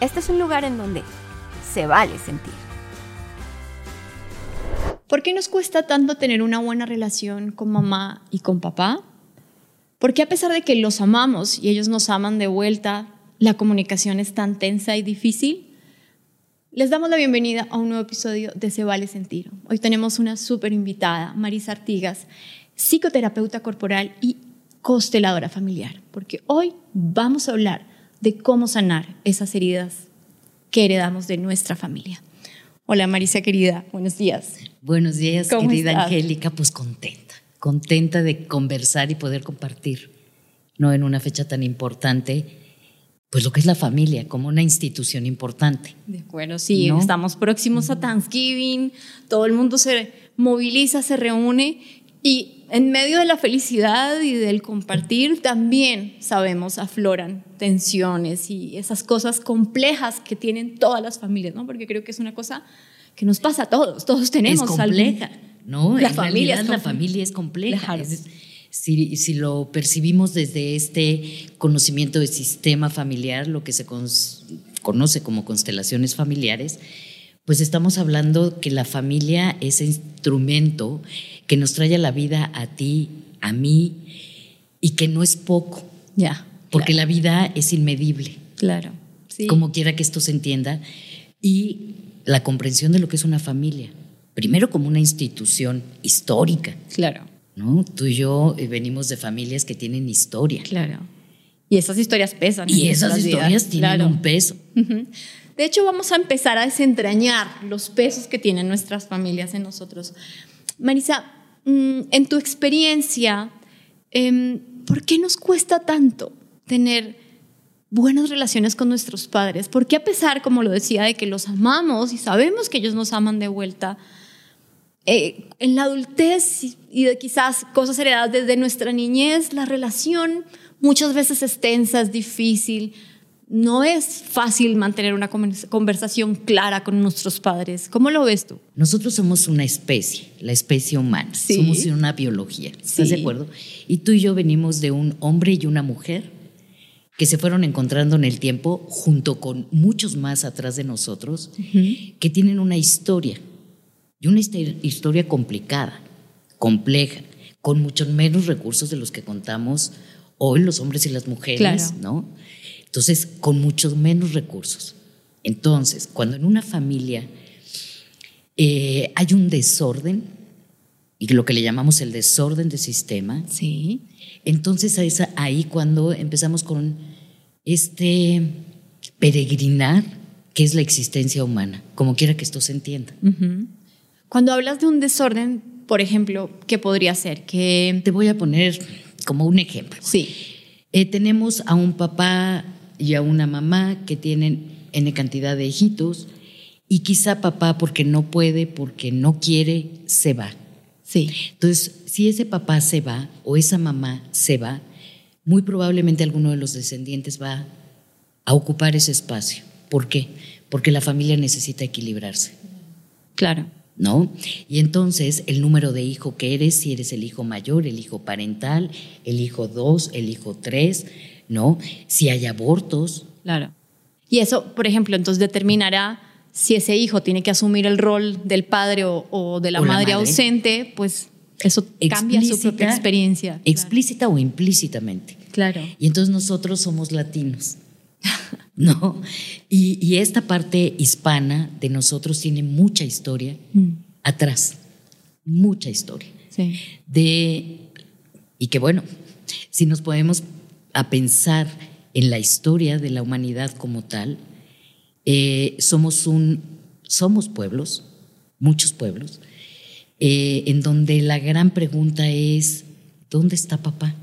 Este es un lugar en donde se vale sentir. ¿Por qué nos cuesta tanto tener una buena relación con mamá y con papá? ¿Por qué a pesar de que los amamos y ellos nos aman de vuelta, la comunicación es tan tensa y difícil? Les damos la bienvenida a un nuevo episodio de Se Vale Sentir. Hoy tenemos una súper invitada, Marisa Artigas, psicoterapeuta corporal y consteladora familiar, porque hoy vamos a hablar de cómo sanar esas heridas que heredamos de nuestra familia. Hola Marisa querida, buenos días. Buenos días querida Angélica, pues contenta, contenta de conversar y poder compartir, no en una fecha tan importante, pues lo que es la familia como una institución importante. De acuerdo, sí, estamos próximos a Thanksgiving, todo el mundo se moviliza, se reúne y en medio de la felicidad y del compartir también sabemos afloran tensiones y esas cosas complejas que tienen todas las familias, ¿no? Porque creo que es una cosa que nos pasa a todos, todos tenemos. Es compleja, ¿no? La familia es la familia es compleja. si, si, lo percibimos desde este conocimiento del sistema familiar, lo que se conoce como constelaciones familiares, pues estamos hablando que la familia es instrumento que nos trae a la vida a ti, a mí, y que no es poco. Ya. Porque la vida es inmedible. Claro. Como quiera que esto se entienda. Y la comprensión de lo que es una familia. Primero como una institución histórica. Claro. ¿no? Tú y yo eh, venimos de familias que tienen historia. Claro. Y esas historias pesan. Y esas historias tienen un peso. De hecho, vamos a empezar a desentrañar los pesos que tienen nuestras familias en nosotros. Marisa, en tu experiencia, em, ¿por qué nos cuesta tanto tener buenas relaciones con nuestros padres? ¿Por qué a pesar, como lo decía, de que los amamos y sabemos que ellos nos aman de vuelta, eh, en la adultez y quizás cosas heredadas desde nuestra niñez, la relación muchas veces es tensa, es difícil, no es fácil mantener una conversación clara con nuestros padres. ¿Cómo lo ves tú? Nosotros somos una especie, la especie humana. Somos una biología. ¿Estás de acuerdo? Y tú y yo venimos de un hombre y una mujer que se fueron encontrando en el tiempo junto con muchos más atrás de nosotros, que tienen una historia. Y una historia complicada, compleja, con muchos menos recursos de los que contamos hoy los hombres y las mujeres, ¿no? Entonces, con muchos menos recursos. Entonces, cuando en una familia eh, hay un desorden, y lo que le llamamos el desorden de sistema, sí. entonces es ahí cuando empezamos con este peregrinar que es la existencia humana, como quiera que esto se entienda. Cuando hablas de un desorden, por ejemplo, ¿qué podría ser? Que te voy a poner como un ejemplo. Sí. Eh, tenemos a un papá y a una mamá que tienen N cantidad de hijitos y quizá papá porque no puede, porque no quiere, se va. Sí. Entonces, si ese papá se va o esa mamá se va, muy probablemente alguno de los descendientes va a ocupar ese espacio. ¿Por qué? Porque la familia necesita equilibrarse. Claro. ¿No? Y entonces el número de hijo que eres, si eres el hijo mayor, el hijo parental, el hijo dos, el hijo tres, ¿no? Si hay abortos. Claro. Y eso, por ejemplo, entonces determinará si ese hijo tiene que asumir el rol del padre o, de la, madre, ausente, pues eso cambia su propia experiencia. Explícita o implícitamente. Claro. Y entonces nosotros somos latinos. ¿No? Y, esta parte hispana de nosotros tiene mucha historia mm. atrás. Mucha historia. Sí. De, y que bueno, si nos podemos a pensar en la historia de la humanidad como tal, eh, somos, un, somos pueblos, muchos pueblos, eh, en donde la gran pregunta es, ¿dónde está papá?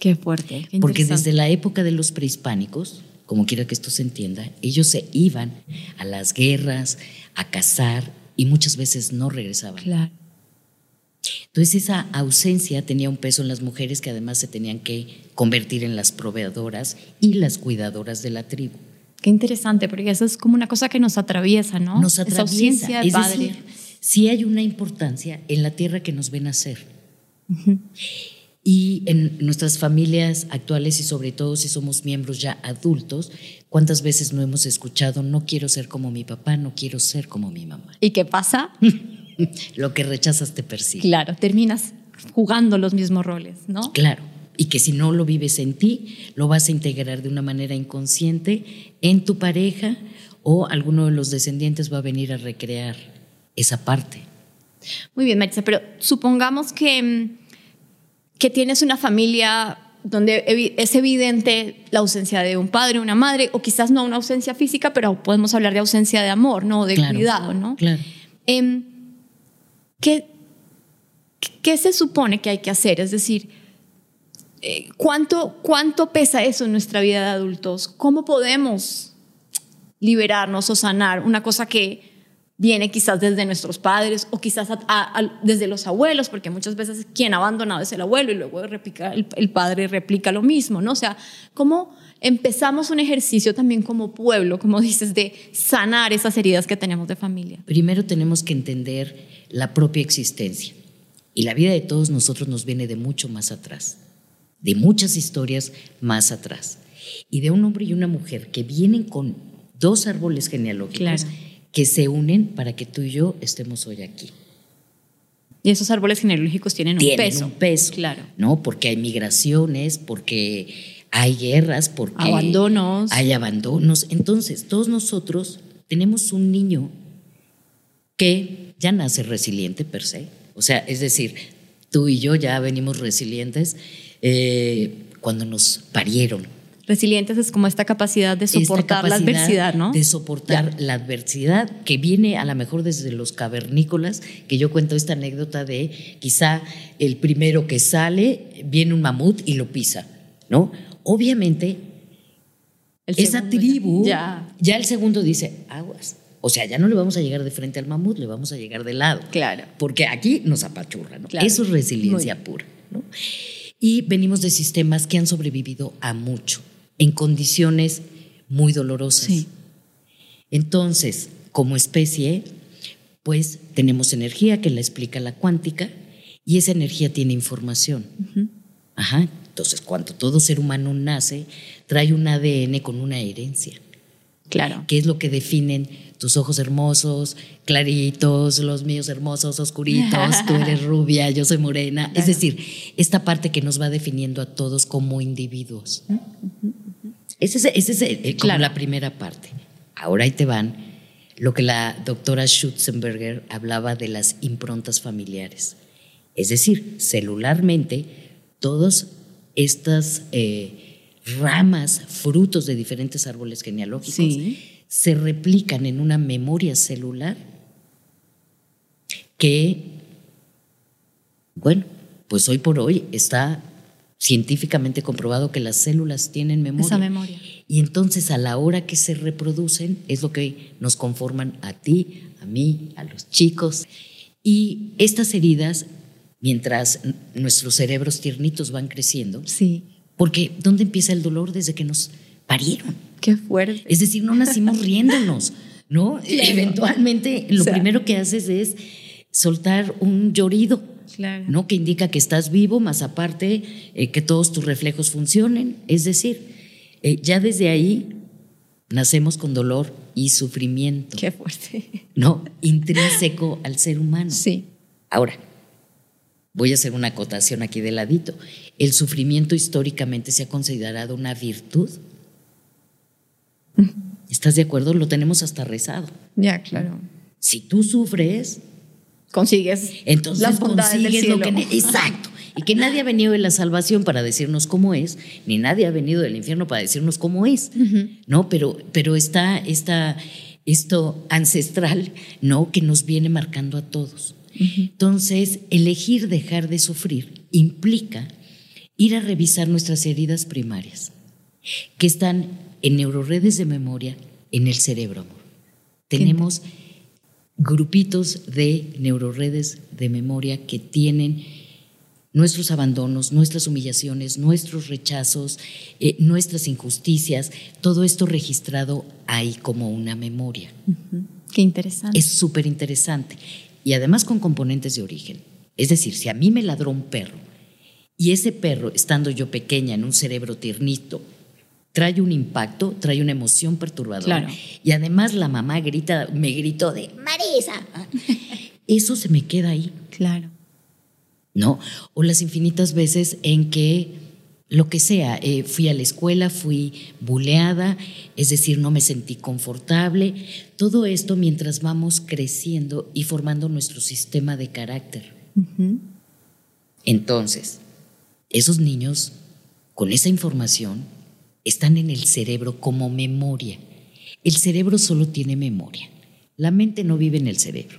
Qué fuerte. Porque desde la época de los prehispánicos, como quiera que esto se entienda, ellos se iban a las guerras, a cazar y muchas veces no regresaban. Claro. Entonces esa ausencia tenía un peso en las mujeres que además se tenían que convertir en las proveedoras y las cuidadoras de la tribu. Qué interesante, porque eso es como una cosa que nos atraviesa, ¿no? Nos atraviesa. Esa ausencia de padre. Decir, sí hay una importancia en la tierra que nos ven hacer. Y en nuestras familias actuales y sobre todo si somos miembros ya adultos, ¿cuántas veces no hemos escuchado, no quiero ser como mi papá, no quiero ser como mi mamá? ¿Y qué pasa? Lo que rechazas te persigue. Claro, terminas jugando los mismos roles, ¿no? Claro. Y que si no lo vives en ti, lo vas a integrar de una manera inconsciente en tu pareja o alguno de los descendientes va a venir a recrear esa parte. Muy bien, Marisa, pero supongamos que mm, que tienes una familia donde es evidente la ausencia de un padre, una madre, o quizás no una ausencia física, pero podemos hablar de ausencia de amor, ¿no? De cuidado, ¿no? Claro. Em, ¿qué, ¿Qué se supone que hay que hacer? Es decir, eh, ¿cuánto, ¿cuánto pesa eso en nuestra vida de adultos? ¿Cómo podemos liberarnos o sanar una cosa que viene quizás desde nuestros padres o quizás desde los abuelos, porque muchas veces quien ha abandonado es el abuelo y luego replica, el, padre replica lo mismo, ¿no? O sea, ¿cómo empezamos un ejercicio también como pueblo, como dices, de sanar esas heridas que tenemos de familia? Primero tenemos que entender la propia existencia. Y la vida de todos nosotros nos viene de mucho más atrás, de muchas historias más atrás. Y de un hombre y una mujer que vienen con dos árboles genealógicos que se unen para que tú y yo estemos hoy aquí. Y esos árboles genealógicos tienen un tienen peso. un peso. Claro. ¿No? Porque hay migraciones, porque hay guerras, porque. Abandonos. Hay abandonos. Entonces, todos nosotros tenemos un niño que ya nace resiliente per se. O sea, es decir, tú y yo ya venimos resilientes eh, cuando nos parieron Resilientes es como esta capacidad de soportar la adversidad, ¿no? De soportar la adversidad que viene a lo mejor desde los cavernícolas, que yo cuento esta anécdota de quizá el primero que sale, viene un mamut y lo pisa, ¿no? Obviamente, esa tribu, ya. ya el segundo dice, aguas. O sea, ya no le vamos a llegar de frente al mamut, le vamos a llegar de lado. Claro. Porque aquí nos apachurra, ¿no? Eso es resiliencia pura, ¿no? Y venimos de sistemas que han sobrevivido a mucho en condiciones muy dolorosas. Entonces, como especie, pues tenemos energía que la explica la cuántica y esa energía tiene información. Ajá. Entonces, cuando todo ser humano nace, trae un ADN con una herencia. Claro. ¿Qué es lo que definen tus ojos hermosos, claritos, los míos hermosos, oscuritos, tú eres rubia, yo soy morena? Es decir, esta parte que nos va definiendo a todos como individuos. Esa es, es eh, la primera parte. Ahora ahí te van lo que la doctora Schutzenberger hablaba de las improntas familiares. Es decir, celularmente, todas estas eh, ramas, frutos de diferentes árboles genealógicos, se replican en una memoria celular que, bueno, pues hoy por hoy está científicamente comprobado que las células tienen memoria. Esa memoria. Y entonces a la hora que se reproducen es lo que nos conforman a ti, a mí, a los chicos. Y estas heridas, mientras nuestros cerebros tiernitos van creciendo, sí. porque ¿dónde empieza el dolor? Desde que nos parieron. Qué fuerte. Es decir, no nacimos riéndonos, ¿no? Eventualmente lo primero que haces es soltar un llorido ¿no? Que indica que estás vivo, más aparte eh, que todos tus reflejos funcionen. Es decir, eh, ya desde ahí nacemos con dolor y sufrimiento. Qué fuerte. No, intrínseco al ser humano. Sí. Ahora, voy a hacer una acotación aquí de ladito. El sufrimiento históricamente se ha considerado una virtud. ¿Estás de acuerdo? Lo tenemos hasta rezado. Ya, claro. Si tú sufres, consigues Entonces las consigues lo que exacto y que nadie ha venido de la salvación para decirnos cómo es ni nadie ha venido del infierno para decirnos cómo es no pero pero está está esto ancestral no que nos viene marcando a todos entonces elegir dejar de sufrir implica ir a revisar nuestras heridas primarias que están en neuroredes de memoria en el cerebro amor tenemos grupitos de neuroredes de memoria que tienen nuestros abandonos, nuestras humillaciones, nuestros rechazos, eh, nuestras injusticias, todo esto registrado ahí como una memoria. Qué interesante. Es súper interesante. Y además con componentes de origen. Es decir, si a mí me ladró un perro Y ese perro, estando yo pequeña en un cerebro tiernito, trae un impacto, trae una emoción perturbadora. Y además la mamá grita, me gritó de Marisa. Eso se me queda ahí. Claro. ¿No? O las infinitas veces en que lo que sea, eh, fui a la escuela, fui buleada, es decir, no me sentí confortable. Todo esto mientras vamos creciendo y formando nuestro sistema de carácter. Entonces, esos niños con esa información están en el cerebro como memoria. El cerebro solo tiene memoria. La mente no vive en el cerebro.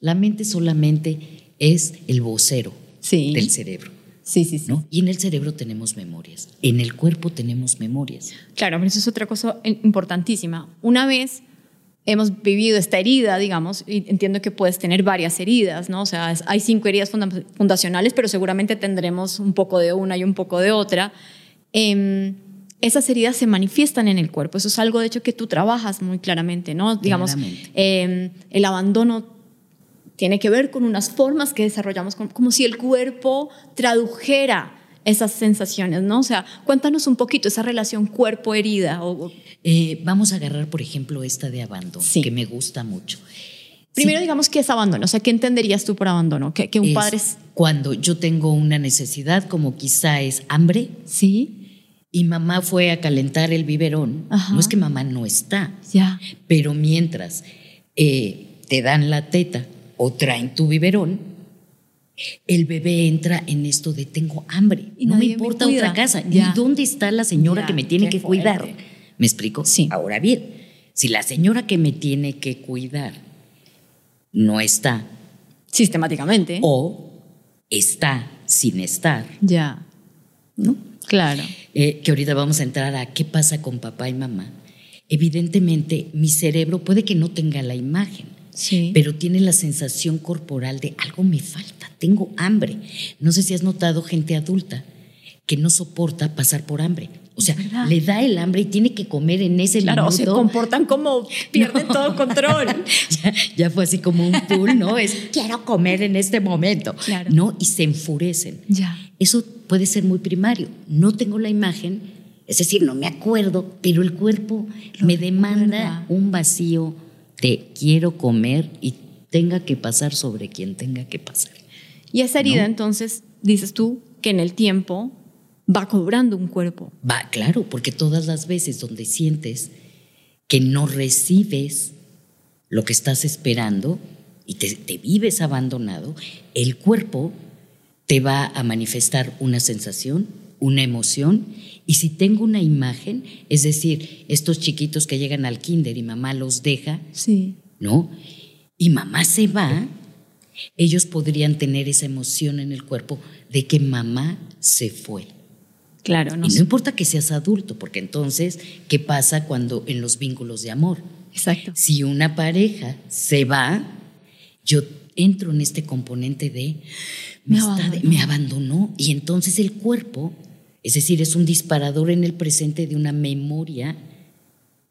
La mente solamente es el vocero del cerebro. Sí, sí, sí. Y en el cerebro tenemos memorias, en el cuerpo tenemos memorias. Claro, pero eso es otra cosa importantísima. Una vez hemos vivido esta herida, digamos, y entiendo que puedes tener varias heridas, ¿no? O sea, hay cinco heridas fundacionales, pero seguramente tendremos un poco de una y un poco de otra. Em, esas heridas se manifiestan en el cuerpo. Eso es algo, de hecho, que tú trabajas muy claramente, ¿no? Digamos, em, el abandono tiene que ver con unas formas que desarrollamos, como, si el cuerpo tradujera esas sensaciones, ¿no? O sea, cuéntanos un poquito esa relación cuerpo-herida. Eh, vamos a agarrar, por ejemplo, esta de abandono, que me gusta mucho. Primero, digamos, ¿qué es abandono? O sea, ¿qué entenderías tú por abandono? Que, un padre es... Cuando yo tengo una necesidad, como quizá es hambre. Sí. Y mamá fue a calentar el biberón. No es que mamá no está. Ya. Pero mientras eh, te dan la teta o traen tu biberón, el bebé entra en esto de tengo hambre, y no me importa otra casa, ¿y dónde está la señora que me tiene que cuidar? ¿Me explico? Sí. Ahora bien, si la señora que me tiene que cuidar no está sistemáticamente o está sin estar, ya, ¿no? Claro. Eh, que ahorita vamos a entrar a qué pasa con papá y mamá. Evidentemente, mi cerebro puede que no tenga la imagen, pero tiene la sensación corporal de algo me falta, tengo hambre. No sé si has notado gente adulta que no soporta pasar por hambre. O sea, le da el hambre y tiene que comer en ese claro, se comportan como pierden todo control. ya, fue así como un pool, ¿no? Es quiero comer en este momento, ¿no? Y se enfurecen. Ya. Eso puede ser muy primario. No tengo la imagen, es decir, no me acuerdo, pero el cuerpo me demanda un vacío te quiero comer y tenga que pasar sobre quien tenga que pasar. Y esa herida, entonces, dices tú que en el tiempo va cobrando un cuerpo. Va, claro, porque todas las veces donde sientes que no recibes lo que estás esperando y te, te vives abandonado, el cuerpo te va a manifestar una sensación, una emoción y si tengo una imagen, es decir, estos chiquitos que llegan al kinder y mamá los deja, sí. ¿no? Y mamá se va, ellos podrían tener esa emoción en el cuerpo de que mamá se fue. Claro, no. Y no importa que seas adulto, porque entonces, ¿qué pasa cuando en los vínculos de amor? Exacto. Si una pareja se va, yo entro en este componente de me, me abandonó y entonces el cuerpo es decir, es un disparador en el presente de una memoria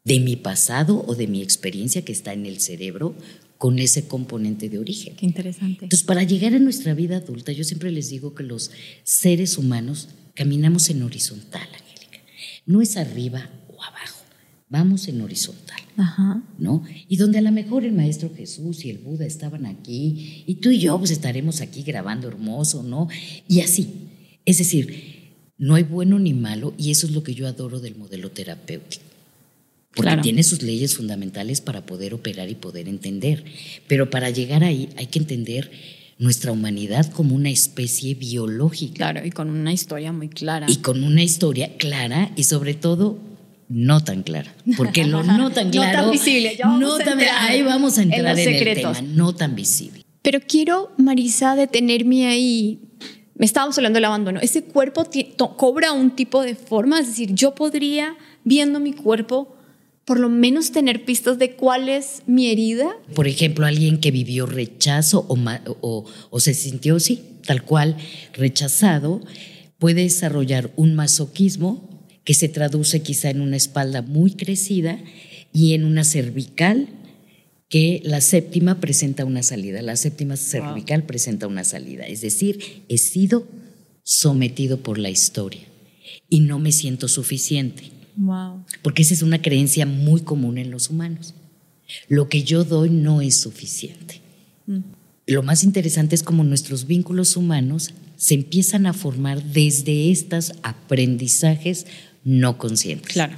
de mi pasado o de mi experiencia que está en el cerebro con ese componente de origen. Qué interesante. Entonces, para llegar a nuestra vida adulta, yo siempre les digo que los seres humanos caminamos en horizontal, Angélica. No es arriba vamos en horizontal. Ajá. ¿No? Y donde a lo mejor el Maestro Jesús y el Buda estaban aquí, y tú y yo pues estaremos aquí grabando hermoso, ¿no? Y así. Es decir, no hay bueno ni malo y eso es lo que yo adoro del modelo terapéutico. Porque tiene sus leyes fundamentales para poder operar y poder entender. Pero para llegar ahí hay que entender nuestra humanidad como una especie biológica. Claro, y con una historia muy clara. Y con una historia clara y sobre todo no tan clara. Porque lo no tan claro. no tan visible. no tan, ahí vamos a entrar en, el tema. No tan visible. Pero quiero, Marisa, detenerme ahí me estábamos hablando del abandono, ese cuerpo cobra un tipo de forma, es decir, yo podría, viendo mi cuerpo, por lo menos tener pistas de cuál es mi herida. Por ejemplo, alguien que vivió rechazo o, o se sintió, sí, tal cual, rechazado, puede desarrollar un masoquismo que se traduce quizá en una espalda muy crecida y en una cervical que la séptima presenta una salida, la séptima cervical presenta una salida. Es decir, he sido sometido por la historia y no me siento suficiente. Wow. Porque esa es una creencia muy común en los humanos. Lo que yo doy no es suficiente. Mm. Lo más interesante es cómo nuestros vínculos humanos se empiezan a formar desde estos aprendizajes no conscientes. Claro,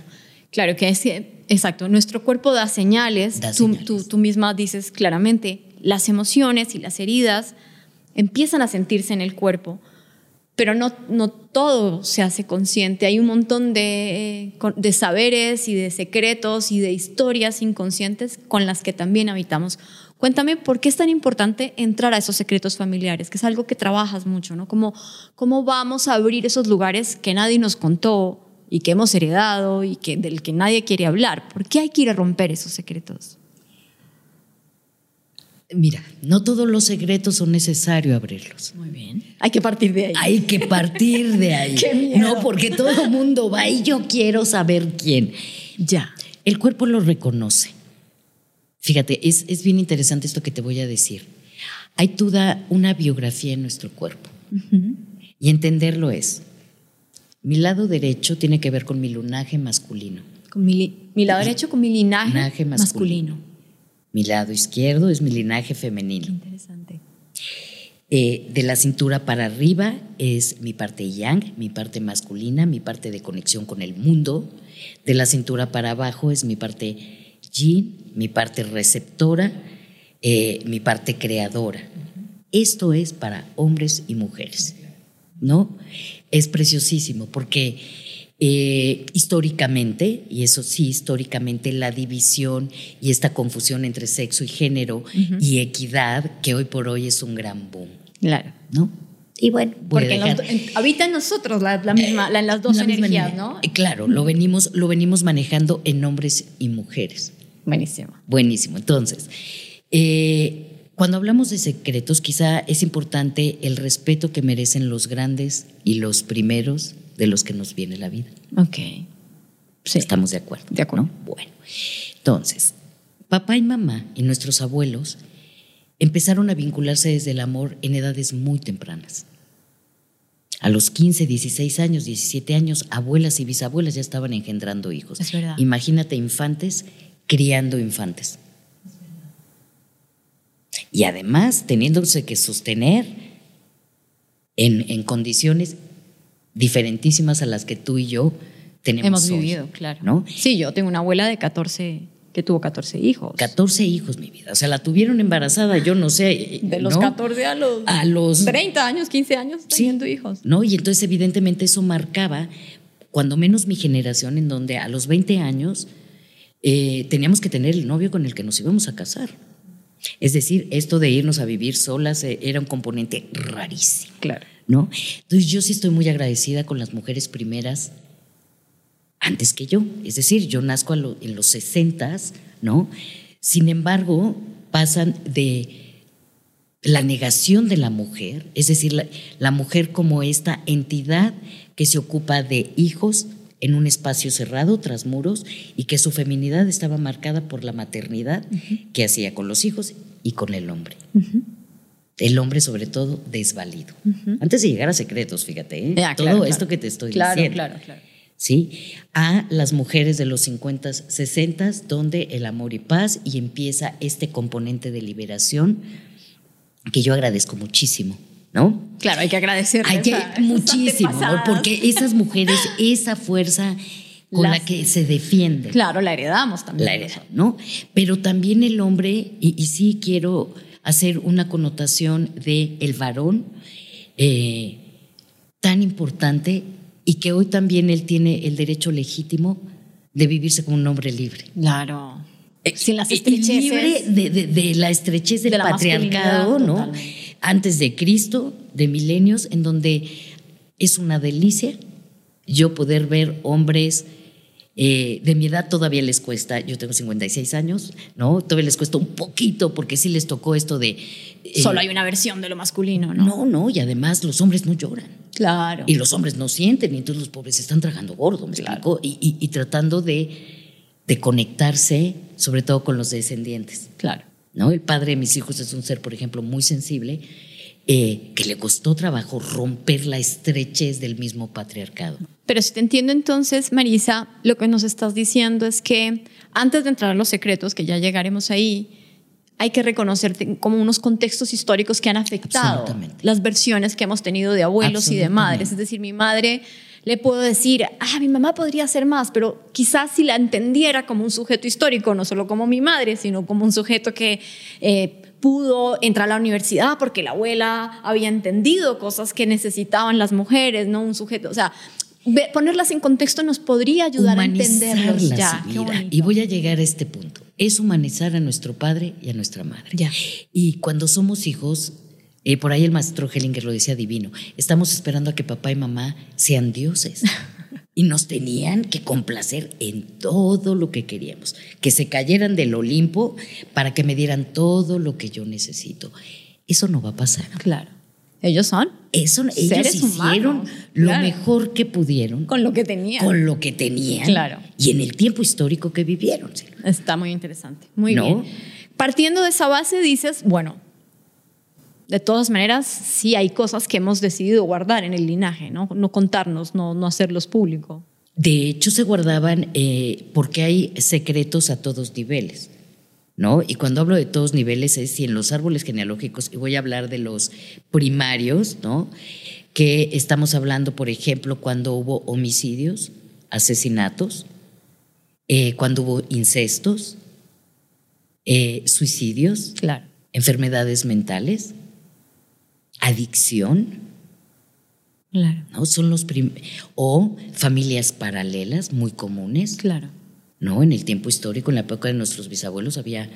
claro que es exacto. Nuestro cuerpo da señales. tú, Tú, misma dices claramente, las emociones y las heridas empiezan a sentirse en el cuerpo, pero no, no todo se hace consciente. Hay un montón de, de saberes y de secretos y de historias inconscientes con las que también habitamos. Cuéntame por qué es tan importante entrar a esos secretos familiares, que es algo que trabajas mucho, ¿no? ¿Cómo, cómo vamos a abrir esos lugares que nadie nos contó y que hemos heredado y que, del que nadie quiere hablar? ¿Por qué hay que ir a romper esos secretos? Mira, no todos los secretos son necesarios abrirlos. Muy bien. Hay que partir de ahí. Hay que partir de ahí. Qué miedo. No, porque todo el mundo va y yo quiero saber quién. Ya. El cuerpo lo reconoce. Fíjate, es, es bien interesante esto que te voy a decir. Hay toda una biografía en nuestro cuerpo. Y entenderlo es. Mi lado derecho tiene que ver con mi lunaje masculino. Con mi, mi lado derecho con mi linaje, masculino. Mi lado izquierdo es mi linaje femenino. interesante. Eh, de la cintura para arriba es mi parte yang, mi parte masculina, mi parte de conexión con el mundo. De la cintura para abajo es mi parte mi parte receptora, eh, mi parte creadora. Esto es para hombres y mujeres, ¿no? Es preciosísimo porque eh, históricamente, y eso sí, históricamente, la división y esta confusión entre sexo y género y equidad, que hoy por hoy es un gran boom. Claro. ¿No? Y bueno, porque habita en nosotros la, misma, en las dos energías, ¿no? Eh, claro, lo venimos, lo venimos manejando en hombres y mujeres. Buenísimo. Buenísimo. Entonces, eh, cuando hablamos de secretos, quizá es importante el respeto que merecen los grandes y los primeros de los que nos viene la vida. Ok. Sí. Estamos de acuerdo. De acuerdo. Bueno, entonces, papá y mamá y nuestros abuelos empezaron a vincularse desde el amor en edades muy tempranas. A los 15, 16 años, 17 años, abuelas y bisabuelas ya estaban engendrando hijos. Es verdad. Imagínate infantes criando infantes. Y además teniéndose que sostener en, condiciones diferentísimas a las que tú y yo tenemos. Hemos vivido, claro. ¿no? Sí, yo tengo una abuela de 14 que tuvo 14 hijos. 14 hijos, mi vida. O sea, la tuvieron embarazada, yo no sé. De los 14 a los, a los 30 años, 15 años teniendo hijos. No, y entonces evidentemente eso marcaba, cuando menos mi generación, en donde a los 20 años eh, teníamos que tener el novio con el que nos íbamos a casar. Es decir, esto de irnos a vivir solas eh, era un componente rarísimo. Claro. ¿no? Entonces yo sí estoy muy agradecida con las mujeres primeras antes que yo. Es decir, yo nazco en los 60, ¿no? Sin embargo, pasan de la negación de la mujer, es decir, la mujer como esta entidad que se ocupa de hijos, en un espacio cerrado, tras muros, y que su feminidad estaba marcada por la maternidad que hacía con los hijos y con el hombre. El hombre, sobre todo, desvalido. Antes de llegar a secretos, fíjate, ¿eh? todo esto que te estoy diciendo. Claro, claro. ¿Sí? A las mujeres de los 50, 60, donde el amor y paz, y empieza este componente de liberación que yo agradezco muchísimo. ¿No? Claro, hay que agradecerles. Hay que muchísimo, porque esas mujeres, esa fuerza con la que se defienden. Claro, la heredamos también. La heredamos, ¿no? Pero también el hombre, y, sí quiero hacer una connotación de el varón eh, tan importante y que hoy también él tiene el derecho legítimo de vivirse como un hombre libre. Claro. Eh, Sin las estrecheces. Libre de, la estrechez del patriarcado, ¿no? Antes de Cristo, de milenios, en donde es una delicia yo poder ver hombres eh, de mi edad todavía les cuesta, yo tengo 56 años, ¿no? Todavía les cuesta un poquito porque sí les tocó esto de... Eh, Solo hay una versión de lo masculino, ¿no? No, no, y además los hombres no lloran. Claro. Y los hombres no sienten, y entonces los pobres están tragando gordo, ¿me explico? Y, tratando de, de conectarse, sobre todo con los descendientes. Claro. ¿No? El padre de mis hijos es un ser, por ejemplo, muy sensible eh, que le costó trabajo romper la estrechez del mismo patriarcado. Pero si te entiendo entonces, Marisa, lo que nos estás diciendo es que antes de entrar a los secretos, que ya llegaremos ahí, hay que reconocer como unos contextos históricos que han afectado las versiones que hemos tenido de abuelos y de madres. Es decir, mi madre le puedo decir, ah, mi mamá podría hacer más, pero quizás si la entendiera como un sujeto histórico, no solo como mi madre, sino como un sujeto que eh, pudo entrar a la universidad porque la abuela había entendido cosas que necesitaban las mujeres, no un sujeto, o sea, ponerlas en contexto nos podría ayudar a entenderlos ya. y voy a llegar a este punto. Es humanizar a nuestro padre y a nuestra madre. Ya. Y cuando somos hijos, eh, por ahí el maestro Hellinger lo decía divino, estamos esperando a que papá y mamá sean dioses. y nos tenían que complacer en todo lo que queríamos, que se cayeran del Olimpo para que me dieran todo lo que yo necesito. Eso no va a pasar. Claro. Ellos son. Eso, ellos hicieron lo mejor que pudieron. Con lo que tenían. Con lo que tenían. Claro. Y en el tiempo histórico que vivieron. Está muy interesante. Muy bien. Partiendo de esa base, dices, bueno, de todas maneras, sí hay cosas que hemos decidido guardar en el linaje, no, no contarnos, no, no hacerlos público. De hecho, se guardaban eh, porque hay secretos a todos niveles. ¿No? Y cuando hablo de todos niveles es si en los árboles genealógicos, y voy a hablar de los primarios, ¿no? Que estamos hablando, por ejemplo, cuando hubo homicidios, asesinatos, eh, cuando hubo incestos, eh, suicidios, claro. enfermedades mentales, adicción. Claro. ¿no? Son los o familias paralelas muy comunes. Claro. ¿no? En el tiempo histórico, en la época de nuestros bisabuelos, había,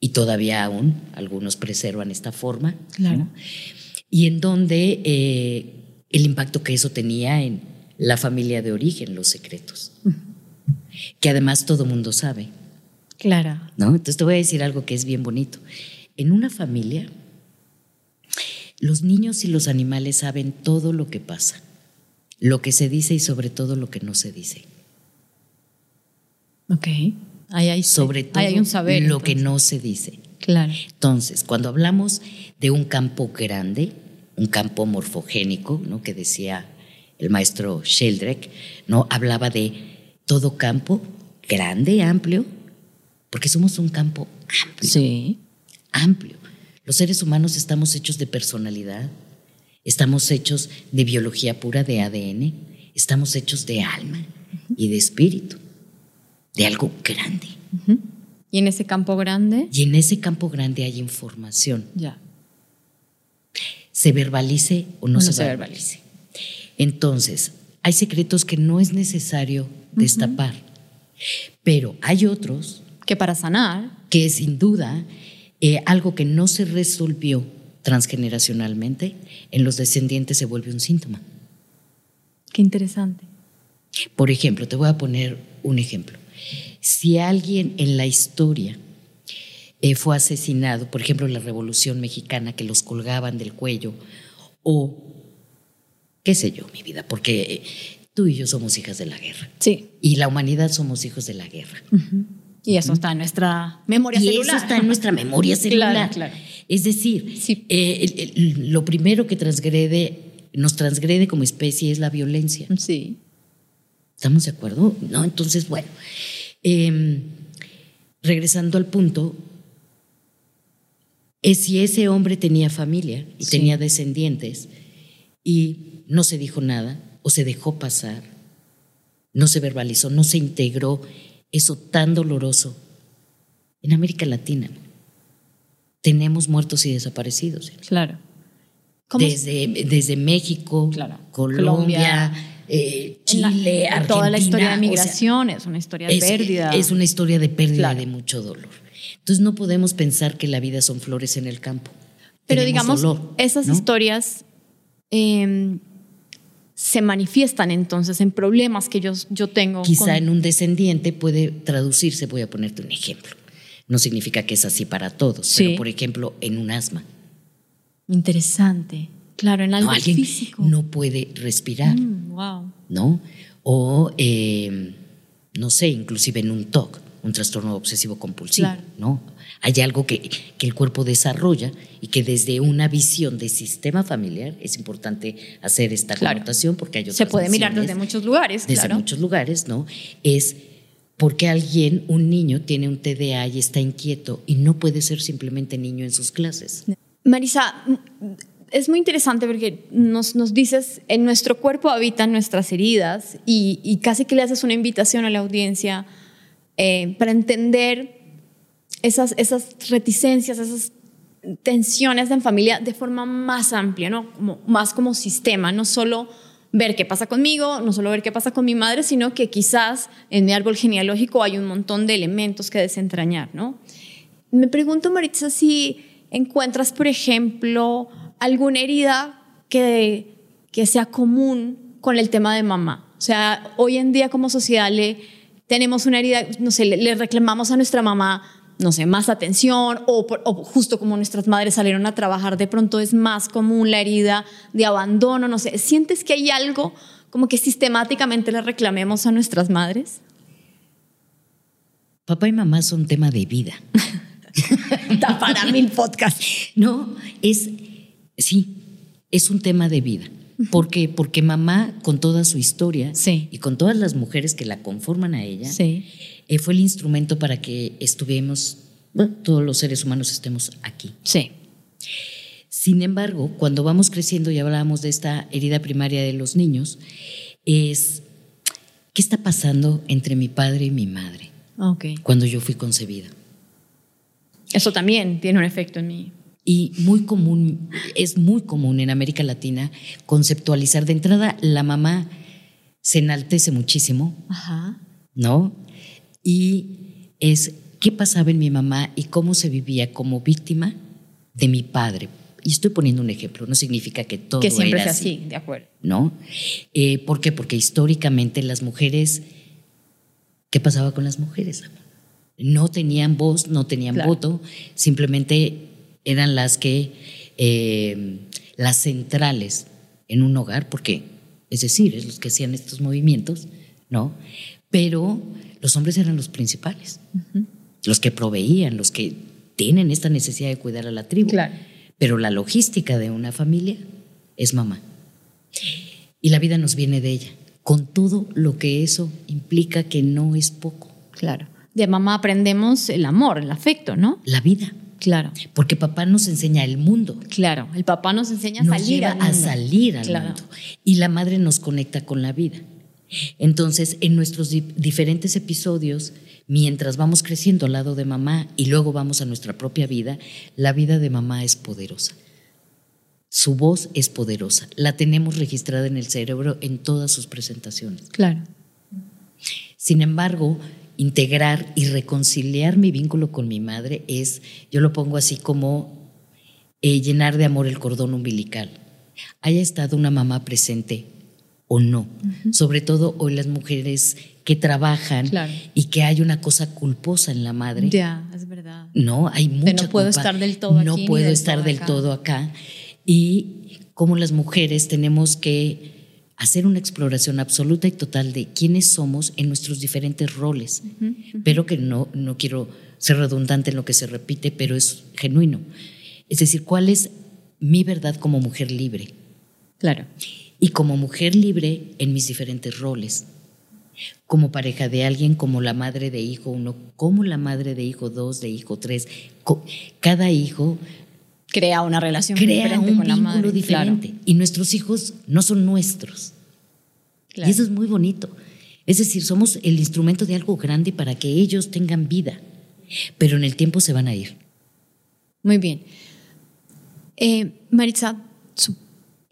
y todavía aún, algunos preservan esta forma. Claro. Y en donde eh, el impacto que eso tenía en la familia de origen, los secretos. Que además todo mundo sabe. Claro. ¿no? Entonces te voy a decir algo que es bien bonito. En una familia, los niños y los animales saben todo lo que pasa, lo que se dice y sobre todo lo que no se dice. Ok. Ahí hay, sobre todo hay un saber, lo que no se dice. Claro. Entonces, cuando hablamos de un campo grande, un campo morfogénico, ¿no? que decía el maestro Sheldrake, ¿no? hablaba de todo campo grande, amplio, porque somos un campo amplio. Sí. Amplio. Los seres humanos estamos hechos de personalidad, estamos hechos de biología pura, de ADN, estamos hechos de alma y de espíritu, de algo grande. ¿Y en ese campo grande? Y en ese campo grande hay información. Ya. Se verbalice o no, se, verbalice. Entonces, hay secretos que no es necesario destapar, pero hay otros. Que para sanar. Que sin duda eh, algo que no se resolvió transgeneracionalmente, en los descendientes se vuelve un síntoma. Qué interesante. Por ejemplo, te voy a poner un ejemplo. Si alguien en la historia eh, fue asesinado, por ejemplo, en la Revolución Mexicana, que los colgaban del cuello, o qué sé yo, mi vida, porque eh, tú y yo somos hijas de la guerra. Sí. Y la humanidad somos hijos de la guerra. Y eso está en nuestra memoria y celular. Eso está en nuestra memoria celular. claro, Es decir, eh, lo primero que transgrede, nos transgrede como especie es la violencia. Sí. ¿Estamos de acuerdo? No, entonces, bueno, em, regresando al punto, es si ese hombre tenía familia y tenía descendientes y no se dijo nada o se dejó pasar, no se verbalizó, no se integró eso tan doloroso. En América Latina tenemos muertos y desaparecidos. Claro. Desde, desde México, Colombia, eh, Chile, Argentina. Toda la historia de migración es una historia de pérdida. Es una historia de pérdida, de mucho dolor. Entonces no podemos pensar que la vida son flores en el campo. Pero digamos, esas historias em, se manifiestan entonces en problemas que yo, yo tengo. Quizá en un descendiente puede traducirse, voy a ponerte un ejemplo. No significa que es así para todos, pero por ejemplo en un asma. Interesante. Claro, en algo no, alguien físico. No puede respirar. Mm, wow. ¿No? O, eh, no sé, inclusive en un TOC, un trastorno obsesivo compulsivo, ¿no? Hay algo que, que, el cuerpo desarrolla y que desde una visión de sistema familiar es importante hacer esta claro. connotación porque hay otras Se puede mirar desde muchos lugares, Desde muchos lugares, ¿no? Es porque alguien, un niño, tiene un TDA y está inquieto y no puede ser simplemente niño en sus clases. Marisa, es muy interesante porque nos, nos dices, en nuestro cuerpo habitan nuestras heridas y, casi que le haces una invitación a la audiencia eh, para entender esas, esas reticencias, esas tensiones en familia de forma más amplia, ¿no? Más como sistema, no solo ver qué pasa conmigo, no solo ver qué pasa con mi madre, sino que quizás en mi árbol genealógico hay un montón de elementos que desentrañar, ¿no? Me pregunto, Maritza, si encuentras, por ejemplo, alguna herida que, que sea común con el tema de mamá. O sea, hoy en día como sociedad le tenemos una herida, no sé, le reclamamos a nuestra mamá no sé, más atención o, justo como nuestras madres salieron a trabajar, de pronto es más común la herida de abandono, no sé, ¿sientes que hay algo como que sistemáticamente le reclamemos a nuestras madres? Papá y mamá son tema de vida. Está para mil podcast. No, es, sí, es un tema de vida. ¿Por qué? Porque mamá, con toda su historia y con todas las mujeres que la conforman a ella, sí eh, fue el instrumento para que estuviéramos, todos los seres humanos estemos aquí. Sí. Sin embargo, cuando vamos creciendo y hablábamos de esta herida primaria de los niños, es ¿qué está pasando entre mi padre y mi madre? Okay. Cuando yo fui concebida. Eso también tiene un efecto en mí. Y muy común, es muy común en América Latina conceptualizar de entrada la mamá se enaltece muchísimo, Ajá. ¿no? Y es qué pasaba en mi mamá y cómo se vivía como víctima de mi padre. Y estoy poniendo un ejemplo, no significa que todo que siempre era así, de acuerdo. ¿No? Eh, ¿Por qué? Porque históricamente las mujeres, ¿qué pasaba con las mujeres? No tenían voz, no tenían voto, simplemente eran las que, eh, las centrales en un hogar, porque, es decir, es los que hacían estos movimientos, ¿no? Pero los hombres eran los principales, los que proveían, los que tienen esta necesidad de cuidar a la tribu. Pero la logística de una familia es mamá. Y la vida nos viene de ella, con todo lo que eso implica que no es poco. Claro. De mamá aprendemos el amor, el afecto, ¿no? La vida. Claro. Porque papá nos enseña el mundo. Claro, el papá nos enseña a salir al mundo. a salir al mundo. Y la madre nos conecta con la vida. Entonces, en nuestros diferentes episodios, mientras vamos creciendo al lado de mamá y luego vamos a nuestra propia vida, la vida de mamá es poderosa. Su voz es poderosa. La tenemos registrada en el cerebro en todas sus presentaciones. Claro. Sin embargo, integrar y reconciliar mi vínculo con mi madre es, yo lo pongo así como eh, llenar de amor el cordón umbilical. Haya estado una mamá presente o no. Sobre todo hoy las mujeres que trabajan y que hay una cosa culposa en la madre. Ya, es verdad. No, hay mucha No puedo estar del todo No puedo estar del todo acá. Y como las mujeres tenemos que hacer una exploración absoluta y total de quiénes somos en nuestros diferentes roles. Pero que no, no quiero ser redundante en lo que se repite, pero es genuino. Es decir, ¿cuál es mi verdad como mujer libre? Claro y como mujer libre en mis diferentes roles. Como pareja de alguien, como la madre de hijo uno, como la madre de hijo dos, de hijo tres. Cada hijo crea una relación crea un con la madre, diferente. Y nuestros hijos no son nuestros. Y eso es muy bonito. Es decir, somos el instrumento de algo grande para que ellos tengan vida, pero en el tiempo se van a ir. Muy bien. Eh, Maritza,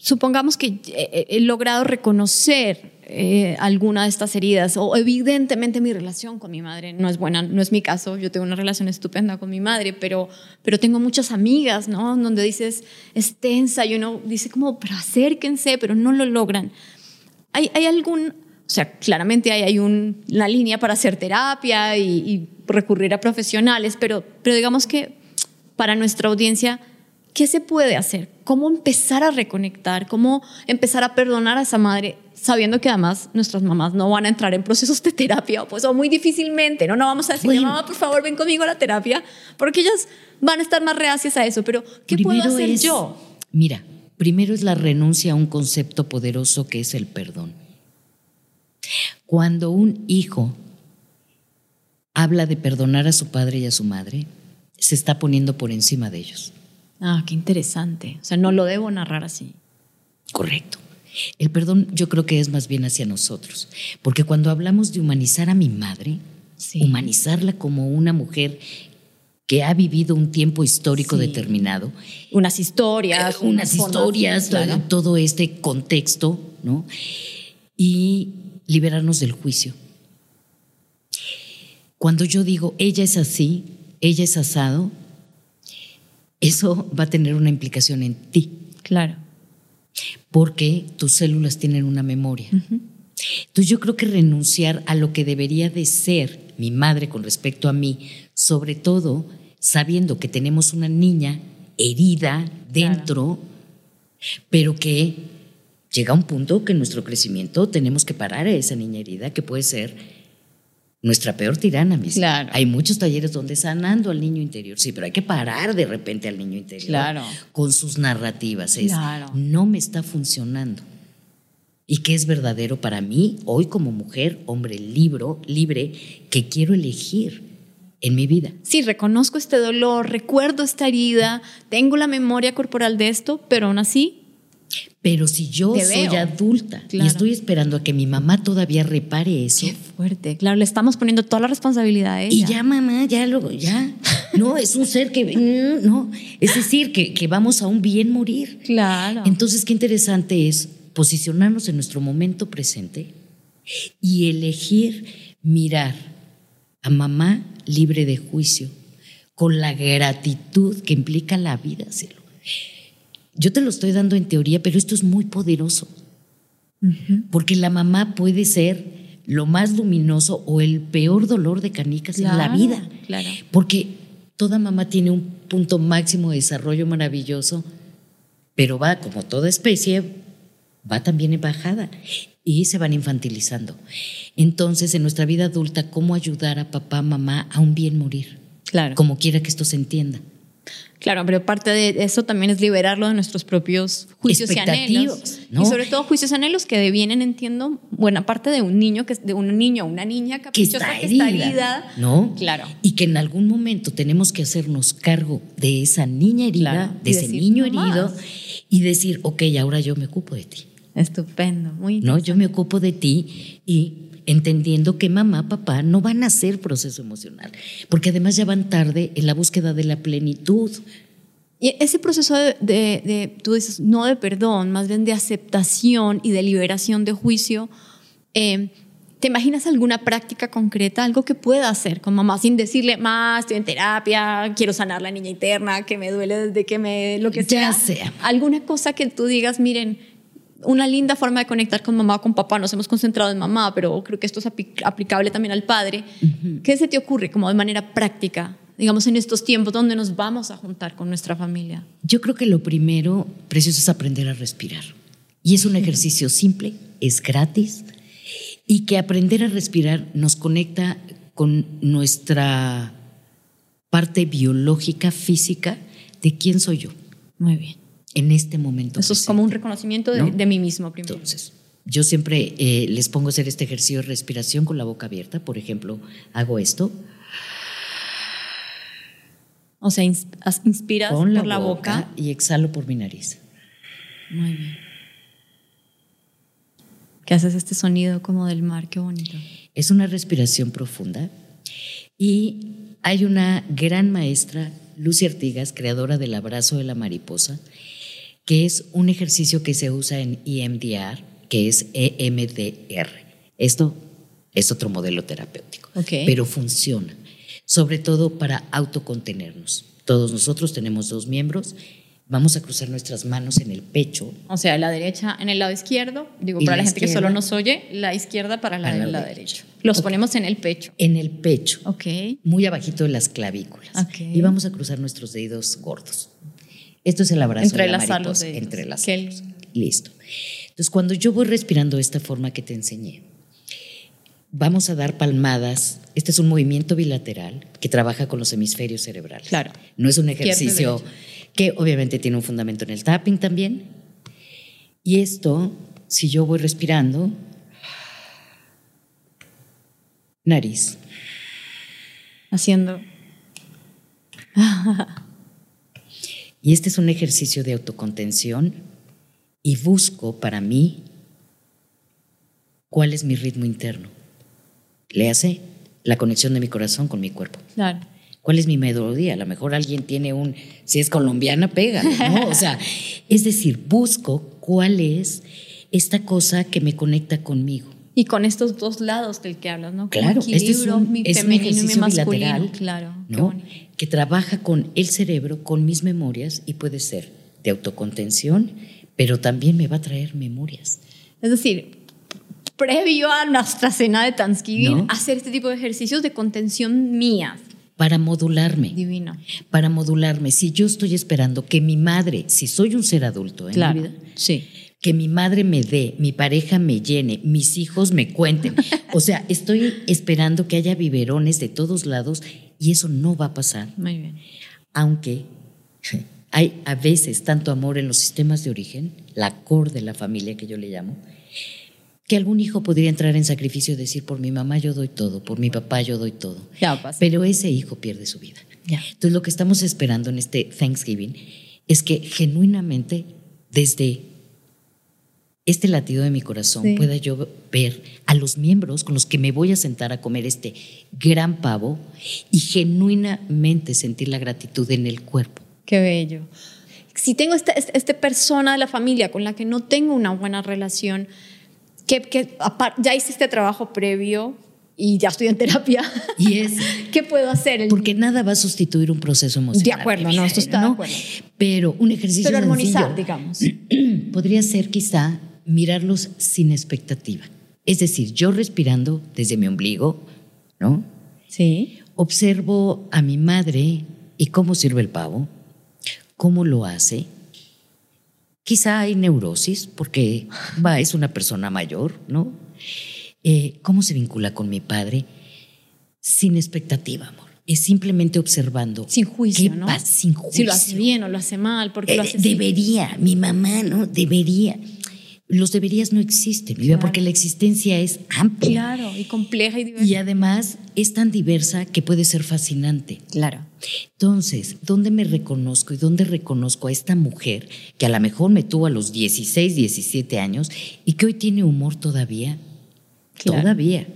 supongamos que he logrado reconocer eh, alguna de estas heridas o evidentemente mi relación con mi madre no es buena, no es mi caso, yo tengo una relación estupenda con mi madre, pero, pero tengo muchas amigas, ¿no? Donde dices, es tensa y uno dice como, pero acérquense, pero no lo logran. ¿Hay, hay algún, o sea, claramente hay, hay una línea para hacer terapia y, y recurrir a profesionales, pero, pero digamos que para nuestra audiencia, ¿qué se puede hacer? ¿Cómo empezar a reconectar? ¿Cómo empezar a perdonar a esa madre sabiendo que además nuestras mamás no van a entrar en procesos de terapia, pues o muy difícilmente, ¿no? No vamos a decirle, mamá, por favor, ven conmigo a la terapia, porque ellas van a estar más reacias a eso, pero ¿qué puedo hacer yo? Mira, primero es la renuncia a un concepto poderoso que es el perdón. Cuando un hijo habla de perdonar a su padre y a su madre, se está poniendo por encima de ellos. Ah, qué interesante. O sea, no lo debo narrar así. Correcto. El perdón yo creo que es más bien hacia nosotros, porque cuando hablamos de humanizar a mi madre, humanizarla como una mujer que ha vivido un tiempo histórico determinado. Unas historias. Eh, unas historias, todo este contexto, ¿no? Y liberarnos del juicio. Cuando yo digo, ella es así, ella es asado, eso va a tener una implicación en ti. Claro. Porque tus células tienen una memoria. Entonces yo creo que renunciar a lo que debería de ser mi madre con respecto a mí, sobre todo sabiendo que tenemos una niña herida dentro, pero que llega un punto que en nuestro crecimiento tenemos que parar a esa niña herida, que puede ser nuestra peor tirana, mis. Claro. Hay muchos talleres donde sanando al niño interior, sí, pero hay que parar de repente al niño interior claro. con sus narrativas. Es, claro. no me está funcionando. Y qué es verdadero para mí, hoy como mujer, hombre libro, libre, que quiero elegir en mi vida. Sí, reconozco este dolor, recuerdo esta herida, tengo la memoria corporal de esto, pero aún así pero si yo soy adulta y estoy esperando a que mi mamá todavía repare eso. Qué fuerte. Claro, le estamos poniendo toda la responsabilidad a ella. Y ya, mamá, ya luego, ya. No, es un ser que. Mm, no. Es decir, que, que vamos a un bien morir. Claro. Entonces, qué interesante es posicionarnos en nuestro momento presente y elegir mirar a mamá libre de juicio, con la gratitud que implica la vida, cielo. Yo te lo estoy dando en teoría, pero esto es muy poderoso. Porque la mamá puede ser lo más luminoso o el peor dolor de canicas en la vida. Claro. Porque toda mamá tiene un punto máximo de desarrollo maravilloso, pero va, como toda especie, va también en bajada y se van infantilizando. Entonces, en nuestra vida adulta, ¿cómo ayudar a papá, mamá a un bien morir? Claro. Como quiera que esto se entienda. Claro, pero parte de eso también es liberarlo de nuestros propios juicios y anhelos. Y sobre todo juicios y anhelos que devienen, entiendo, buena parte de un niño, que de un niño una niña caprichosa que está herida. ¿no? Claro. Y que en algún momento tenemos que hacernos cargo de esa niña herida, de ese niño herido, y decir, ok, ahora yo me ocupo de ti. Estupendo, muy No, yo me ocupo de ti y entendiendo que mamá, papá no van a hacer proceso emocional, porque además ya van tarde en la búsqueda de la plenitud. Y ese proceso de, tú dices, no de perdón, más bien de aceptación y de liberación de juicio, eh, ¿te imaginas alguna práctica concreta, algo que pueda hacer con mamá sin decirle, más estoy en terapia, quiero sanar la niña interna, que me duele desde que me, lo que sea? Ya sea. Alguna cosa que tú digas, miren, una linda forma de conectar con mamá o con papá. Nos hemos concentrado en mamá, pero creo que esto es aplicable también al padre. ¿Qué se te ocurre como de manera práctica, digamos, en estos tiempos donde nos vamos a juntar con nuestra familia? Yo creo que lo primero, precioso, es aprender a respirar. Y es un ejercicio simple, es gratis, y que aprender a respirar nos conecta con nuestra parte biológica, física, de quién soy yo. Muy bien en este momento. Eso es como un reconocimiento de, mí mismo primero. Entonces, yo siempre eh, les pongo a hacer este ejercicio de respiración con la boca abierta. Por ejemplo, hago esto. O sea, inspiras por la, boca, y exhalo por mi nariz. Muy bien. ¿Qué haces este sonido como del mar, qué bonito. Es una respiración profunda y hay una gran maestra, Lucy Artigas, creadora del abrazo de la mariposa, que es un ejercicio que se usa en EMDR, que es EMDR. Esto es otro modelo terapéutico, pero funciona, sobre todo para autocontenernos. Todos nosotros tenemos dos miembros. Vamos a cruzar nuestras manos en el pecho. O sea, la derecha en el lado izquierdo. Digo, para la, gente que solo nos oye, la izquierda para la, la derecha. Los ponemos en el pecho. En el pecho. Ok. Muy abajito de las clavículas. Okay. Y vamos a cruzar nuestros dedos gordos. Esto es el abrazo de la mariposa. Entre las Listo. Entonces, cuando yo voy respirando de esta forma que te enseñé, vamos a dar palmadas. Este es un movimiento bilateral que trabaja con los hemisferios cerebrales. Claro. No es un ejercicio que obviamente tiene un fundamento en el tapping también. Y esto, si yo voy respirando, nariz. Haciendo. Y este es un ejercicio de autocontención y busco para mí cuál es mi ritmo interno. Le hace la conexión de mi corazón con mi cuerpo. Claro. ¿Cuál es mi melodía? A lo mejor alguien tiene un, si es colombiana, pega, ¿no? O sea, es decir, busco cuál es esta cosa que me conecta conmigo. Y con estos dos lados del que hablas, ¿no? Claro, este es un, mi es femenino y mi masculino, bilateral, claro, ¿no? que trabaja con el cerebro, con mis memorias y puede ser de autocontención, pero también me va a traer memorias. Es decir, previo a nuestra cena de Thanksgiving, hacer este tipo de ejercicios de contención mías. Para modularme. Divino. Para modularme. Si yo estoy esperando que mi madre, si soy un ser adulto en claro, mi vida, sí. Que mi madre me dé, mi pareja me llene, mis hijos me cuenten. o sea, estoy esperando que haya biberones de todos lados y eso no va a pasar. Muy bien. Aunque hay a veces tanto amor en los sistemas de origen, la core de la familia que yo le llamo, que algún hijo podría entrar en sacrificio y decir, por mi mamá yo doy todo, por mi papá yo doy todo. Ya pasa. Pero ese hijo pierde su vida. Ya. Entonces lo que estamos esperando en este Thanksgiving es que genuinamente desde este latido de mi corazón Sí. pueda yo ver a los miembros con los que me voy a sentar a comer este gran pavo y genuinamente sentir la gratitud en el cuerpo. Qué bello. Si tengo esta, este persona de la familia con la que no tengo una buena relación, que, que ya hice este trabajo previo y ya estoy en terapia, Y es ¿qué puedo hacer? Porque nada va a sustituir un proceso emocional. De acuerdo, no, esto está de acuerdo. Pero un ejercicio Pero armonizar, sencillo digamos. podría ser quizá mirarlos sin expectativa. Es decir, yo respirando desde mi ombligo, ¿no? Sí. Observo a mi madre y cómo sirve el pavo, cómo lo hace. Quizá hay neurosis porque va, es una persona mayor, ¿no? Eh, ¿Cómo se vincula con mi padre? Sin expectativa, amor. Es simplemente observando. Sin juicio, ¿Qué ¿no? Sin juicio. Si lo hace bien o lo hace mal, porque lo Eh, hace así. debería, mi mamá, ¿no? Debería. Los deberías no existen, Claro. porque la existencia es amplia. Claro, y compleja y diversa. Y además es tan diversa que puede ser fascinante. Claro. Entonces, ¿dónde me reconozco y dónde reconozco a esta mujer que a lo mejor me tuvo a los 16, 17 años y que hoy tiene humor todavía? Claro. Todavía.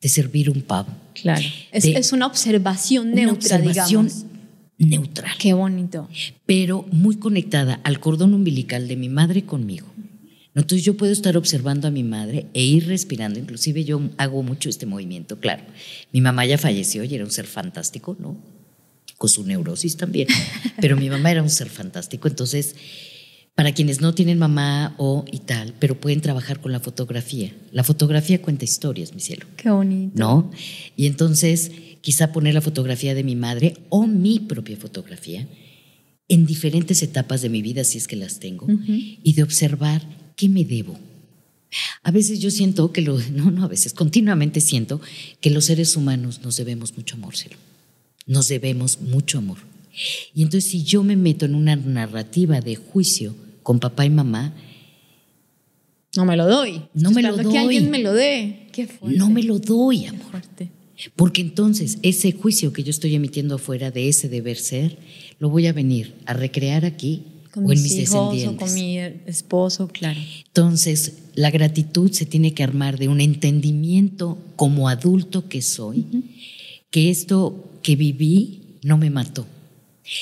De servir un pavo. Claro. Es, una observación Una neutra, observación digamos. neutral. Qué bonito. pero muy conectada al cordón umbilical de mi madre conmigo. Entonces yo puedo estar observando a mi madre e ir respirando, inclusive yo hago mucho este movimiento, claro. Mi mamá ya falleció y era un ser fantástico, ¿no? Con su neurosis también, pero mi mamá era un ser fantástico, entonces para quienes no tienen mamá o y tal, pero pueden trabajar con la fotografía. La fotografía cuenta historias, mi cielo. Qué bonito. ¿no? Y entonces quizá poner la fotografía de mi madre o mi propia fotografía en diferentes etapas de mi vida, si es que las tengo, y de observar qué me debo. A veces yo siento que lo, no, no, a veces continuamente siento que los seres humanos nos debemos mucho amor. Nos debemos mucho amor. Y entonces si yo me meto en una narrativa de juicio con papá y mamá, No me lo doy. No me lo que doy. alguien me lo dé. Qué fuerte. no me lo doy, amor. Porque entonces ese juicio que yo estoy emitiendo afuera de ese deber ser, lo voy a venir a recrear aquí Con o en mis hijos o con mi esposo, claro. Entonces, la gratitud se tiene que armar de un entendimiento como adulto que soy, que esto que viví no me mató.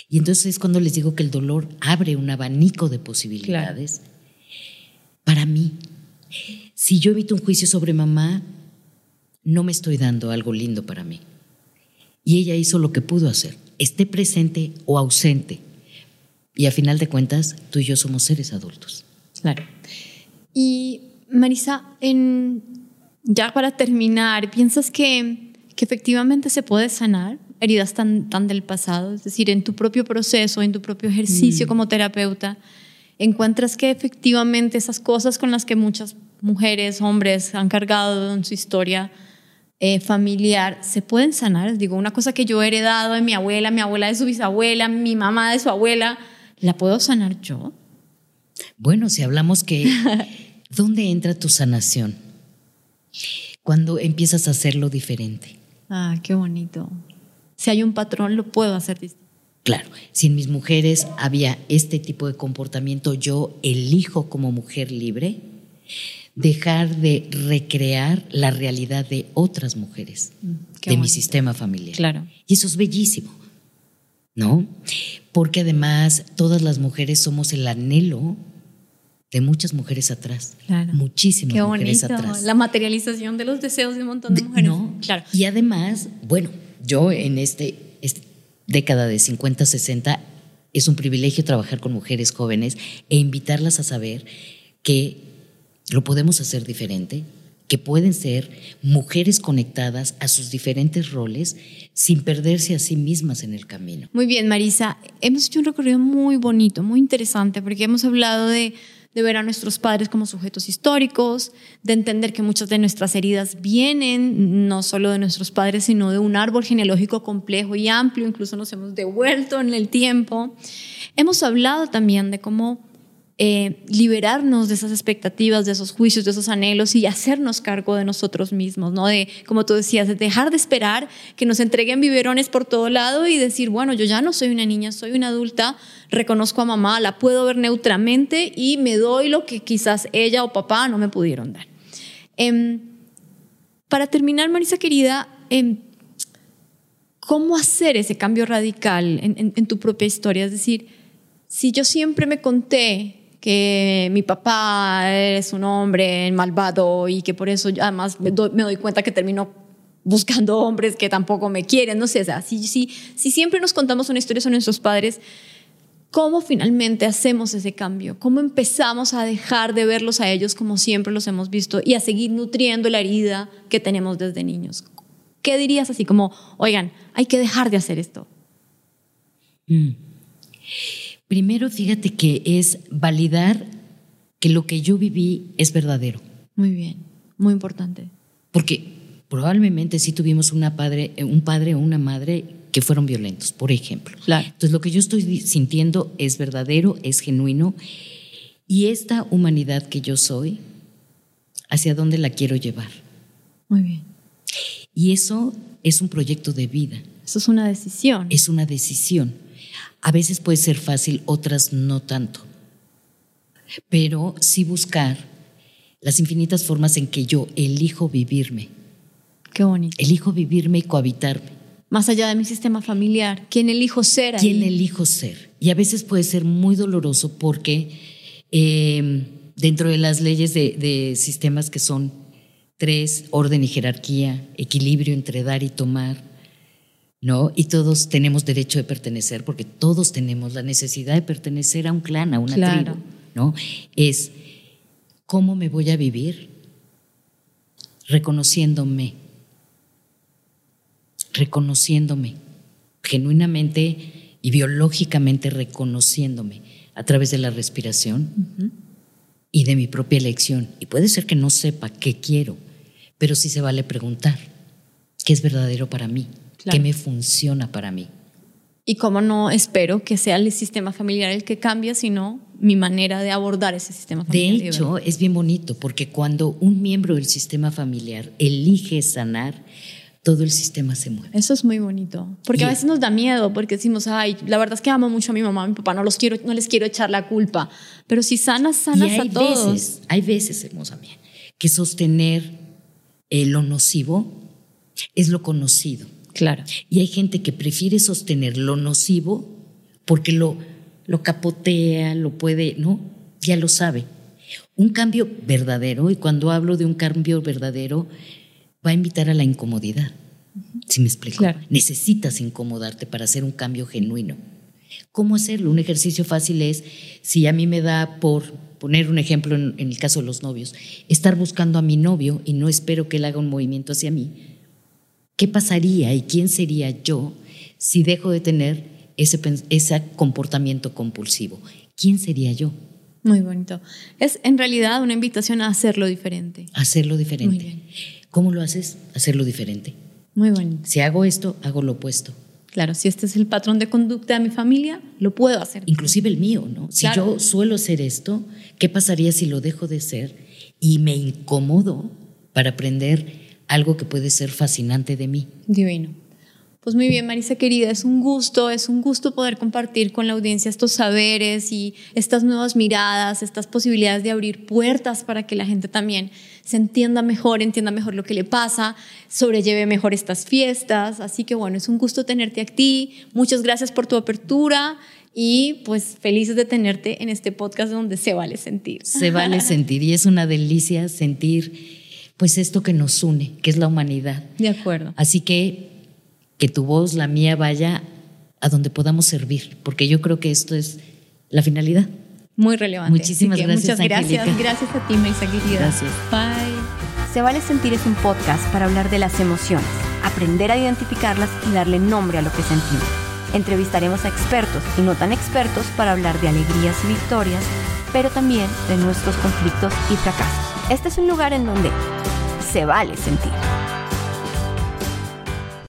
Y entonces es cuando les digo que el dolor abre un abanico de posibilidades para mí. Si yo evito un juicio sobre mamá, no me estoy dando algo lindo para mí. Y ella hizo lo que pudo hacer, esté presente o ausente. Y a final de cuentas, tú y yo somos seres adultos. Claro. Y Marisa, en, ya para terminar, ¿piensas que, que efectivamente se puede sanar heridas tan, tan del pasado? Es decir, en tu propio proceso, en tu propio ejercicio como terapeuta, encuentras que efectivamente esas cosas con las que muchas mujeres, hombres han cargado en su historia eh, familiar se pueden sanar. Digo, una cosa que yo he heredado de mi abuela, mi abuela de su bisabuela, mi mamá de su abuela, ¿la puedo sanar yo? Bueno, si hablamos que, ¿dónde entra tu sanación? Cuando empiezas a hacerlo diferente. Ah, qué bonito. Si hay un patrón, lo puedo hacer distinto. Claro, si en mis mujeres había este tipo de comportamiento, yo elijo como mujer libre dejar de recrear la realidad de otras mujeres, mm, de mi sistema familiar. Claro. Y eso es bellísimo, ¿no? Porque además todas las mujeres somos el anhelo de muchas mujeres atrás. Claro. Muchísimas mujeres atrás. La materialización de los deseos de un montón de mujeres. claro. Y además, bueno, yo en este década de 50, 60, es un privilegio trabajar con mujeres jóvenes e invitarlas a saber que lo podemos hacer diferente, que pueden ser mujeres conectadas a sus diferentes roles sin perderse a sí mismas en el camino. Muy bien, Marisa. Hemos hecho un recorrido muy bonito, muy interesante, porque hemos hablado de ver a nuestros padres como sujetos históricos, de entender que muchas de nuestras heridas vienen no solo de nuestros padres, sino de un árbol genealógico complejo y amplio, incluso nos hemos devuelto en el tiempo. Hemos hablado también de cómo eh, liberarnos de esas expectativas, de esos juicios, de esos anhelos y hacernos cargo de nosotros mismos, ¿no? De, como tú decías, de dejar de esperar que nos entreguen biberones por todo lado y decir, bueno, yo ya no soy una niña, soy una adulta, reconozco a mamá, la puedo ver neutramente y me doy lo que quizás ella o papá no me pudieron dar. Em, para terminar, Marisa querida, em, ¿cómo hacer ese cambio radical en tu propia historia? Es decir, si yo siempre me conté que mi papá es un hombre malvado y que por eso además me doy, cuenta que termino buscando hombres que tampoco me quieren, no sé, o sea, si, si, si siempre nos contamos una historia sobre nuestros padres, ¿cómo finalmente hacemos ese cambio? ¿Cómo empezamos a dejar de verlos a ellos como siempre los hemos visto y a seguir nutriendo la herida que tenemos desde niños? ¿Qué dirías así como, oigan, hay que dejar de hacer esto? Mm. Primero, fíjate que es validar que lo que yo viví es verdadero. Muy bien, muy importante. Porque probablemente sí tuvimos una padre, un padre o una madre que fueron violentos, por ejemplo. Claro. Entonces, lo que yo estoy sintiendo es verdadero, es genuino. Y esta humanidad que yo soy, ¿hacia dónde la quiero llevar? Muy bien. Y eso es un proyecto de vida. Eso es una decisión. Es una decisión. A veces puede ser fácil, otras no tanto. Pero sí buscar las infinitas formas en que yo elijo vivirme. Qué bonito. Elijo vivirme y cohabitarme. Más allá de mi sistema familiar, ¿quién elijo ser? Ahí? ¿Quién elijo ser? Y a veces puede ser muy doloroso porque em, dentro de las leyes de, de sistemas que son tres, orden y jerarquía, equilibrio entre dar y tomar, ¿no? Y todos tenemos derecho de pertenecer, porque todos tenemos la necesidad de pertenecer a un clan, a una tribu, ¿no? Es cómo me voy a vivir reconociéndome, reconociéndome, genuinamente y biológicamente reconociéndome a través de la respiración y de mi propia elección. Y puede ser que no sepa qué quiero, pero sí se vale preguntar qué es verdadero para mí qué me funciona para mí. Y cómo no espero que sea el sistema familiar el que cambie, sino mi manera de abordar ese sistema familiar. De hecho, es bien bonito porque cuando un miembro del sistema familiar elige sanar, todo el sistema se mueve. Eso es muy bonito, porque a veces nos da miedo, porque decimos, ay, la verdad es que amo mucho a mi mamá, a mi papá, no, los quiero, no les quiero echar la culpa, pero si sanas, sanas hay a todos. Veces, hay veces, hermosa mía, que sostener eh, lo nocivo es lo conocido. Claro. Y hay gente que prefiere sostener lo nocivo porque lo, lo capotea, lo puede, ¿no? Ya lo sabe. Un cambio verdadero, y cuando hablo de un cambio verdadero, va a invitar a la incomodidad. Si me explico? Necesitas incomodarte para hacer un cambio genuino. ¿Cómo hacerlo? Un ejercicio fácil es, si a mí me da por poner un ejemplo en, en el caso de los novios, estar buscando a mi novio y no espero que él haga un movimiento hacia mí, ¿Qué pasaría y quién sería yo si dejo de tener ese, ese comportamiento compulsivo? ¿Quién sería yo? Muy bonito. Es en realidad una invitación a hacerlo diferente. Hacerlo diferente. ¿Cómo lo haces? Hacerlo diferente. Muy bonito. Si hago esto, hago lo opuesto. Claro, si este es el patrón de conducta de mi familia, lo puedo hacer. Inclusive el mío, ¿no? Si yo suelo hacer esto, ¿qué pasaría si lo dejo de ser y me incomodo para aprender algo que puede ser fascinante de mí? Divino. Pues muy bien, Marisa querida, es un gusto, es un gusto poder compartir con la audiencia estos saberes y estas nuevas miradas, estas posibilidades de abrir puertas para que la gente también se entienda mejor, entienda mejor lo que le pasa, sobrelleve mejor estas fiestas. Así que bueno, es un gusto tenerte aquí. Muchas gracias por tu apertura y pues felices de tenerte en este podcast donde se vale sentir. Se vale sentir y es una delicia sentir pues esto que nos une, que es la humanidad. De acuerdo. Así que que tu voz, la mía, vaya a donde podamos servir, porque yo creo que esto es la finalidad. Muy relevante. Muchísimas gracias. Muchas gracias. Gracias a ti, Marisa querida. Gracias. Bye. Se vale sentir es un podcast para hablar de las emociones, aprender a identificarlas y darle nombre a lo que sentimos. Entrevistaremos a expertos y no tan expertos para hablar de alegrías y victorias, pero también de nuestros conflictos y fracasos. Este es un lugar en donde se vale sentir.